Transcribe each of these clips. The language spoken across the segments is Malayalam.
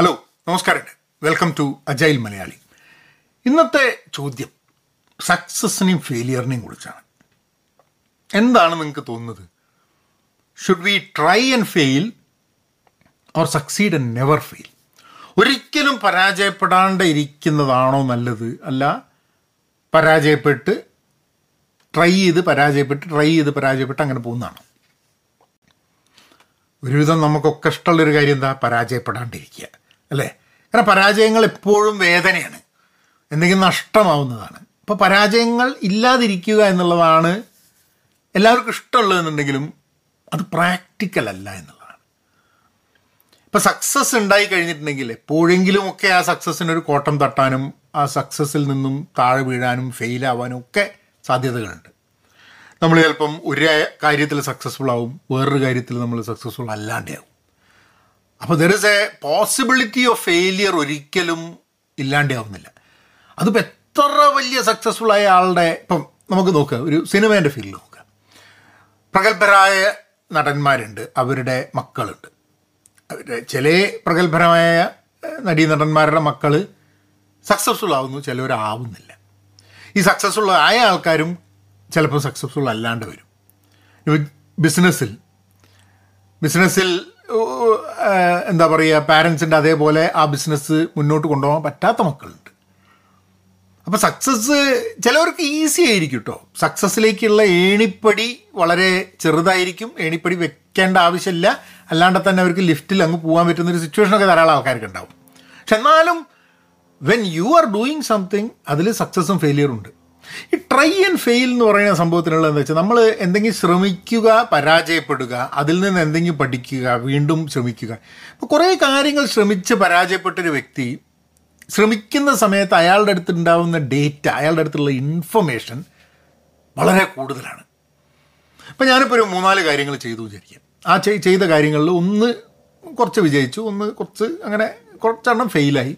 ഹലോ നമസ്കാരം. വെൽക്കം ടു അജൈൽ മലയാളി ഇന്നത്തെ ചോദ്യം സക്സസിനെയും ഫെയിലിയറിനെയും കുറിച്ചാണ്. എന്താണ് നിങ്ങൾക്ക് തോന്നുന്നത്? Should we try and fail or succeed and never fail ഒരിക്കലും പരാജയപ്പെടാണ്ട് ഇരിക്കുന്നതാണോ നല്ലത്? അല്ല പരാജയപ്പെട്ട് ട്രൈ ചെയ്ത് പരാജയപ്പെട്ട് ട്രൈ ചെയ്ത് പരാജയപ്പെട്ട് അങ്ങനെ പോകുന്നതാണോ? ഒരുവിധം നമുക്കൊക്കെ ഇഷ്ടമുള്ളൊരു കാര്യം എന്താ? പരാജയപ്പെടാണ്ടിരിക്കുക. അല്ലേ? കാരണം പരാജയങ്ങൾ എപ്പോഴും വേദനയാണ്. എന്തെങ്കിലും നഷ്ടമാവുന്നതാണ്. അപ്പോൾ പരാജയങ്ങൾ ഇല്ലാതിരിക്കുക എന്നുള്ളതാണ് എല്ലാവർക്കും ഇഷ്ടമുള്ളതെന്നുണ്ടെങ്കിലും അത് പ്രാക്ടിക്കൽ അല്ല എന്നുള്ളതാണ്. ഇപ്പോൾ സക്സസ് ഉണ്ടായി കഴിഞ്ഞിട്ടുണ്ടെങ്കിൽ എപ്പോഴെങ്കിലും ഒക്കെ ആ സക്സസ്സിനൊരു കോട്ടം തട്ടാനും ആ സക്സസ്സിൽ നിന്നും താഴെ വീഴാനും ഫെയിലാവാനും ഒക്കെ സാധ്യതകളുണ്ട്. നമ്മൾ ചിലപ്പം ഒരു കാര്യത്തിൽ സക്സസ്ഫുൾ ആവും വേറൊരു കാര്യത്തിൽ നമ്മൾ സക്സസ്ഫുൾ അല്ലാണ്ടാവും അപ്പോൾ there is a possibility of failure ഒരിക്കലും ഇല്ലാണ്ടാവുന്നില്ല. അതിപ്പോൾ എത്ര വലിയ സക്സസ്ഫുൾ ആയ ആളുടെ ഇപ്പം നമുക്ക് നോക്കുക ഒരു സിനിമേന്റെ ഫീൽഡ് നോക്കുക പ്രഗത്ഭരായ നടന്മാരുണ്ട് അവരുടെ മക്കളുണ്ട്. അവരുടെ ചില പ്രഗത്ഭരായ നടീനടന്മാരുടെ മക്കൾ സക്സസ്ഫുൾ ആവുന്നു ചിലവരാവുന്നില്ല. ഈ സക്സസ്ഫുൾ ആയ ആൾക്കാരും ചിലപ്പോൾ സക്സസ്ഫുൾ അല്ലാണ്ട് വരും. ബിസിനസ്സിൽ ബിസിനസ്സിൽ എന്താ പറയുക പാരൻസിന്റെ അതേപോലെ ആ ബിസിനസ് മുന്നോട്ട് കൊണ്ടുപോകാൻ പറ്റാത്ത മക്കളുണ്ട്. അപ്പോൾ സക്സസ് ചിലവർക്ക് ഈസി ആയിരിക്കും കേട്ടോ സക്സസ്സിലേക്കുള്ള ഏണിപ്പടി വളരെ ചെറുതായിരിക്കും. ഏണിപ്പടി വെക്കേണ്ട ആവശ്യമില്ല. അല്ലാണ്ട് തന്നെ അവർക്ക് ലിഫ്റ്റിൽ അങ്ങ് പോകാൻ പറ്റുന്ന ഒരു സിറ്റുവേഷനൊക്കെ ധാരാളം ആൾക്കാർക്ക് ഉണ്ടാവും. പക്ഷെ എന്നാലും when you are doing something അതിൽ സക്സസ്സും ഫെയിലിയറും ഉണ്ട്. ഈ ട്രൈ ആൻഡ് ഫെയിൽ എന്ന് പറയുന്ന സംഭവത്തിനുള്ളതെന്ന് വെച്ചാൽ നമ്മൾ എന്തെങ്കിലും ശ്രമിക്കുക പരാജയപ്പെടുക അതിൽ നിന്ന് എന്തെങ്കിലും പഠിക്കുക വീണ്ടും ശ്രമിക്കുക. അപ്പോൾ കുറേ കാര്യങ്ങൾ ശ്രമിച്ച് പരാജയപ്പെട്ടൊരു വ്യക്തി ശ്രമിക്കുന്ന സമയത്ത് അയാളുടെ അടുത്തുണ്ടാവുന്ന ഡേറ്റ അയാളുടെ അടുത്തുള്ള ഇൻഫർമേഷൻ വളരെ കൂടുതലാണ്. അപ്പം ഞാനിപ്പോൾ ഒരു മൂന്നാൽ കാര്യങ്ങൾ ചെയ്തു വിചാരിക്കാം. ആ ചെയ്ത കാര്യങ്ങളിൽ ഒന്ന് കുറച്ച് വിജയിച്ചു ഒന്ന് കുറച്ച് അങ്ങനെ കുറച്ചെണ്ണം ഫെയിലായി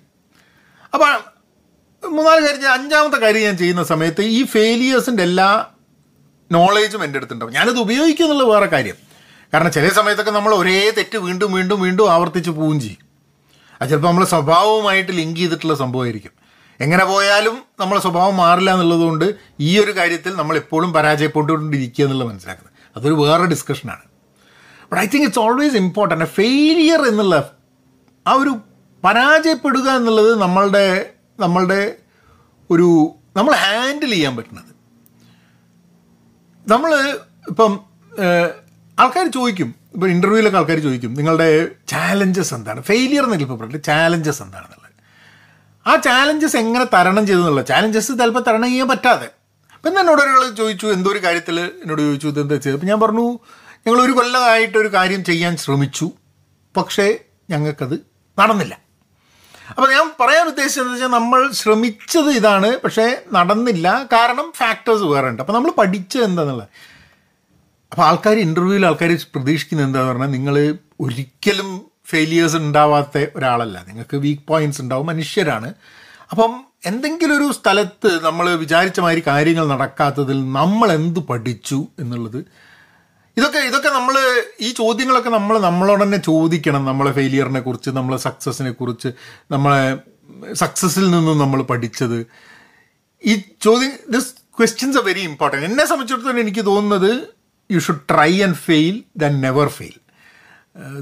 അപ്പോൾ മൂന്നാൽ കാര്യം അഞ്ചാമത്തെ കാര്യം ഞാൻ ചെയ്യുന്ന സമയത്ത് ഈ ഫെയിലിയേഴ്സിന്റെ എല്ലാ നോളേജും എന്റെ അടുത്തുണ്ടാവും ഞാനത് ഉപയോഗിക്കുക എന്നുള്ള വേറെ കാര്യം. കാരണം ചില സമയത്തൊക്കെ നമ്മൾ ഒരേ തെറ്റ് വീണ്ടും വീണ്ടും വീണ്ടും ആവർത്തിച്ച് പോവുകയും ചെയ്യും. അത് ചിലപ്പോൾ നമ്മളെ സ്വഭാവവുമായിട്ട് ലിങ്ക് ചെയ്തിട്ടുള്ള സംഭവമായിരിക്കും. എങ്ങനെ പോയാലും നമ്മളെ സ്വഭാവം മാറില്ല എന്നുള്ളതുകൊണ്ട് ഈ ഒരു കാര്യത്തിൽ നമ്മൾ എപ്പോഴും പരാജയപ്പെട്ടുകൊണ്ടിരിക്കുക എന്നുള്ളത് മനസ്സിലാക്കുന്നത്. അതൊരു വേറെ ഡിസ്കഷനാണ് but I think it's always important failure എന്നുള്ള ആ ഒരു പരാജയപ്പെടുക എന്നുള്ളത് നമ്മളുടെ നമ്മളുടെ ഒരു നമ്മൾ ഹാൻഡിൽ ചെയ്യാൻ പറ്റുന്നത്. നമ്മൾ ഇപ്പം ആൾക്കാർ ചോദിക്കും. ഇപ്പോൾ ഇന്റർവ്യൂവിലൊക്കെ ആൾക്കാർ ചോദിക്കും നിങ്ങളുടെ ചാലഞ്ചസ് എന്താണ്? ഫെയിലിയർ എന്നൊക്കെ ഇപ്പോൾ പറഞ്ഞിട്ട് ചാലഞ്ചസ് എന്താണെന്നുള്ളത്. ആ ചാലഞ്ചസ് എങ്ങനെ തരണം ചെയ്തെന്നുള്ള ചാലഞ്ചസ് ചിലപ്പോൾ തരണം ചെയ്യാൻ പറ്റാതെ. അപ്പം എന്നോട് ഒരാൾ ചോദിച്ചു എന്തോ ഒരു കാര്യത്തിൽ എന്നോട് ചോദിച്ചു ഇത് എന്താ ചെയ്തത്? അപ്പം ഞാൻ പറഞ്ഞു ഞങ്ങൾ ഒരു കൊല്ലമായിട്ടൊരു കാര്യം ചെയ്യാൻ ശ്രമിച്ചു പക്ഷേ ഞങ്ങൾക്കത് നടന്നില്ല. അപ്പോൾ ഞാൻ പറയാൻ ഉദ്ദേശിച്ചത് വെച്ചാൽ നമ്മൾ ശ്രമിച്ചത് ഇതാണ് പക്ഷേ നടന്നില്ല. കാരണം ഫാക്ടേഴ്സ് വേറെ ഉണ്ട് അപ്പോൾ നമ്മൾ പഠിച്ചത് എന്താണെന്നുള്ളത് അപ്പോൾ ആൾക്കാർ ഇന്റർവ്യൂവിൽ ആൾക്കാർ പ്രതീക്ഷിക്കുന്നത് എന്താന്ന് പറഞ്ഞാൽ നിങ്ങൾ ഒരിക്കലും ഫെയിലിയേഴ്സ് ഉണ്ടാവാത്ത ഒരാളല്ല. നിങ്ങൾക്ക് വീക്ക് പോയിന്റ്സ് ഉണ്ടാവും മനുഷ്യരാണ്. അപ്പം എന്തെങ്കിലും ഒരു സ്ഥലത്ത് നമ്മൾ വിചാരിച്ച മാതിരി കാര്യങ്ങൾ നടക്കാത്തതിൽ നമ്മൾ എന്ത് പഠിച്ചു എന്നുള്ളത് ഇതൊക്കെ ഇതൊക്കെ നമ്മൾ ഈ ചോദ്യങ്ങളൊക്കെ നമ്മൾ നമ്മളോട് തന്നെ ചോദിക്കണം. നമ്മളെ ഫെയിലിയറിനെ കുറിച്ച് നമ്മളെ സക്സസിനെ കുറിച്ച് നമ്മളെ സക്സസ്സിൽ നിന്നും നമ്മൾ പഠിച്ചത്. ഈ ചോദ്യം this questions are very important എന്നെ സംബന്ധിച്ചിടത്തോളം എനിക്ക് തോന്നുന്നത് you should try and fail then never fail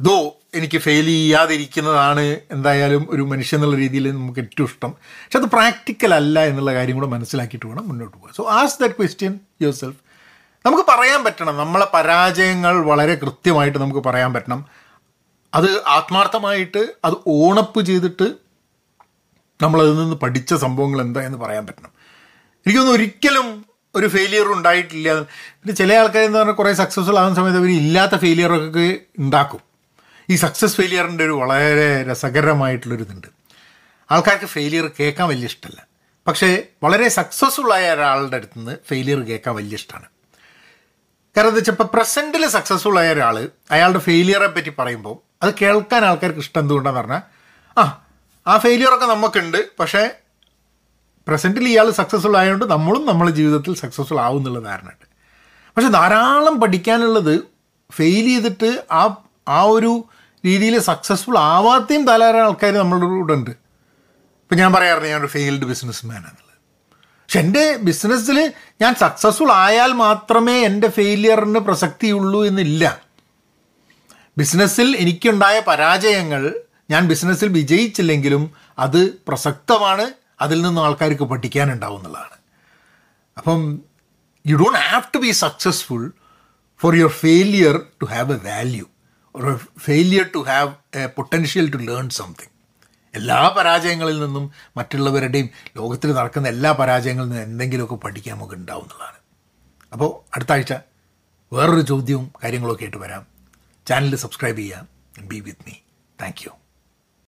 though എനിക്ക് ഫെയിൽ ചെയ്യാതിരിക്കുന്നതാണ് എന്തായാലും ഒരു മനുഷ്യൻ എന്നുള്ള രീതിയിൽ നമുക്ക് ഏറ്റവും ഇഷ്ടം. പക്ഷെ അത് പ്രാക്ടിക്കൽ അല്ല എന്നുള്ള കാര്യം കൂടെ മനസ്സിലാക്കിയിട്ട് വേണം മുന്നോട്ട് പോകാൻ. So as that question yourself നമുക്ക് പറയാൻ പറ്റണം. നമ്മളെ പരാജയങ്ങൾ വളരെ കൃത്യമായിട്ട് നമുക്ക് പറയാൻ പറ്റണം. അത് ആത്മാർത്ഥമായിട്ട് അത് ഓണപ്പ് ചെയ്തിട്ട് നമ്മളതിൽ നിന്ന് പഠിച്ച സംഭവങ്ങൾ എന്താ എന്ന് പറയാൻ പറ്റണം. എനിക്കൊന്നും ഒരിക്കലും ഒരു ഫെയിലിയർ ഉണ്ടായിട്ടില്ല. പിന്നെ ചില ആൾക്കാർ എന്ന് പറഞ്ഞാൽ കുറേ സക്സസ്ഫുൾ ആകുന്ന സമയത്ത് അവർ ഇല്ലാത്ത ഫെയിലിയറൊക്കെ ഉണ്ടാക്കും. ഈ സക്സസ് ഫെയിലിയറിന്റെ ഒരു വളരെ രസകരമായിട്ടുള്ളൊരിതുണ്ട് ആൾക്കാർക്ക് ഫെയിലിയർ കേൾക്കാൻ വലിയ ഇഷ്ടമല്ല. പക്ഷേ വളരെ സക്സസ്ഫുൾ ആയ ഒരാളുടെ അടുത്ത് നിന്ന് ഫെയിലിയർ കേൾക്കാൻ വലിയ ഇഷ്ടമാണ്. കാരണം എന്താ വെച്ചാൽ പ്രസന്റിൽ സക്സസ്ഫുൾ ആയ ഒരാൾ അയാളുടെ ഫെയിലിയറെ പറ്റി പറയുമ്പോൾ അത് കേൾക്കാൻ ആൾക്കാർക്ക് ഇഷ്ടം എന്തുകൊണ്ടാന്ന് പറഞ്ഞാൽ ആ ആ ഫെയിലിയറൊക്കെ നമുക്കുണ്ട് പക്ഷേ പ്രസന്റിൽ ഇയാൾ സക്സസ്ഫുൾ ആയതുകൊണ്ട് നമ്മളും നമ്മുടെ ജീവിതത്തിൽ സക്സസ്ഫുൾ ആവും എന്നുള്ള ധാരണയുണ്ട്. പക്ഷെ ധാരാളം പഠിക്കാനുള്ളത് ഫെയിൽ ചെയ്തിട്ട് ആ ആ ഒരു രീതിയിൽ സക്സസ്ഫുൾ ആവാത്തയും ധാരാളം ആൾക്കാർ നമ്മളുടെ കൂടെ ഉണ്ട്. ഇപ്പം ഞാൻ പറയാറുണ്ട് ഞാനൊരു ഫെയിൽഡ് ബിസിനസ് മാൻ പക്ഷെ എന്റെ ബിസിനസ്സിൽ ഞാൻ സക്സസ്ഫുൾ ആയാൽ മാത്രമേ എന്റെ ഫെയിലിയറിന് പ്രസക്തിയുള്ളൂ എന്നില്ല. ബിസിനസ്സിൽ എനിക്കുണ്ടായ പരാജയങ്ങൾ ഞാൻ ബിസിനസ്സിൽ വിജയിച്ചില്ലെങ്കിലും അത് പ്രസക്തമാണ്. അതിൽ നിന്നും ആൾക്കാർക്ക് പഠിക്കാനുണ്ടാവും എന്നുള്ളതാണ് അപ്പം you don't have to be successful for your failure to have a value or a failure to have a potential to learn something. എല്ലാ പരാജയങ്ങളിൽ നിന്നും മറ്റുള്ളവരുടെയും ലോകത്തിൽ നടക്കുന്ന എല്ലാ പരാജയങ്ങളിൽ നിന്നും എന്തെങ്കിലുമൊക്കെ പഠിക്കാൻ നമുക്ക് ഉണ്ടാവും എന്നുള്ളതാണ്. അപ്പോൾ അടുത്ത ആഴ്ച വേറൊരു ചോദ്യവും കാര്യങ്ങളൊക്കെ ആയിട്ട് വരാം. ചാനൽ സബ്സ്ക്രൈബ് ചെയ്യാം. Be with me thank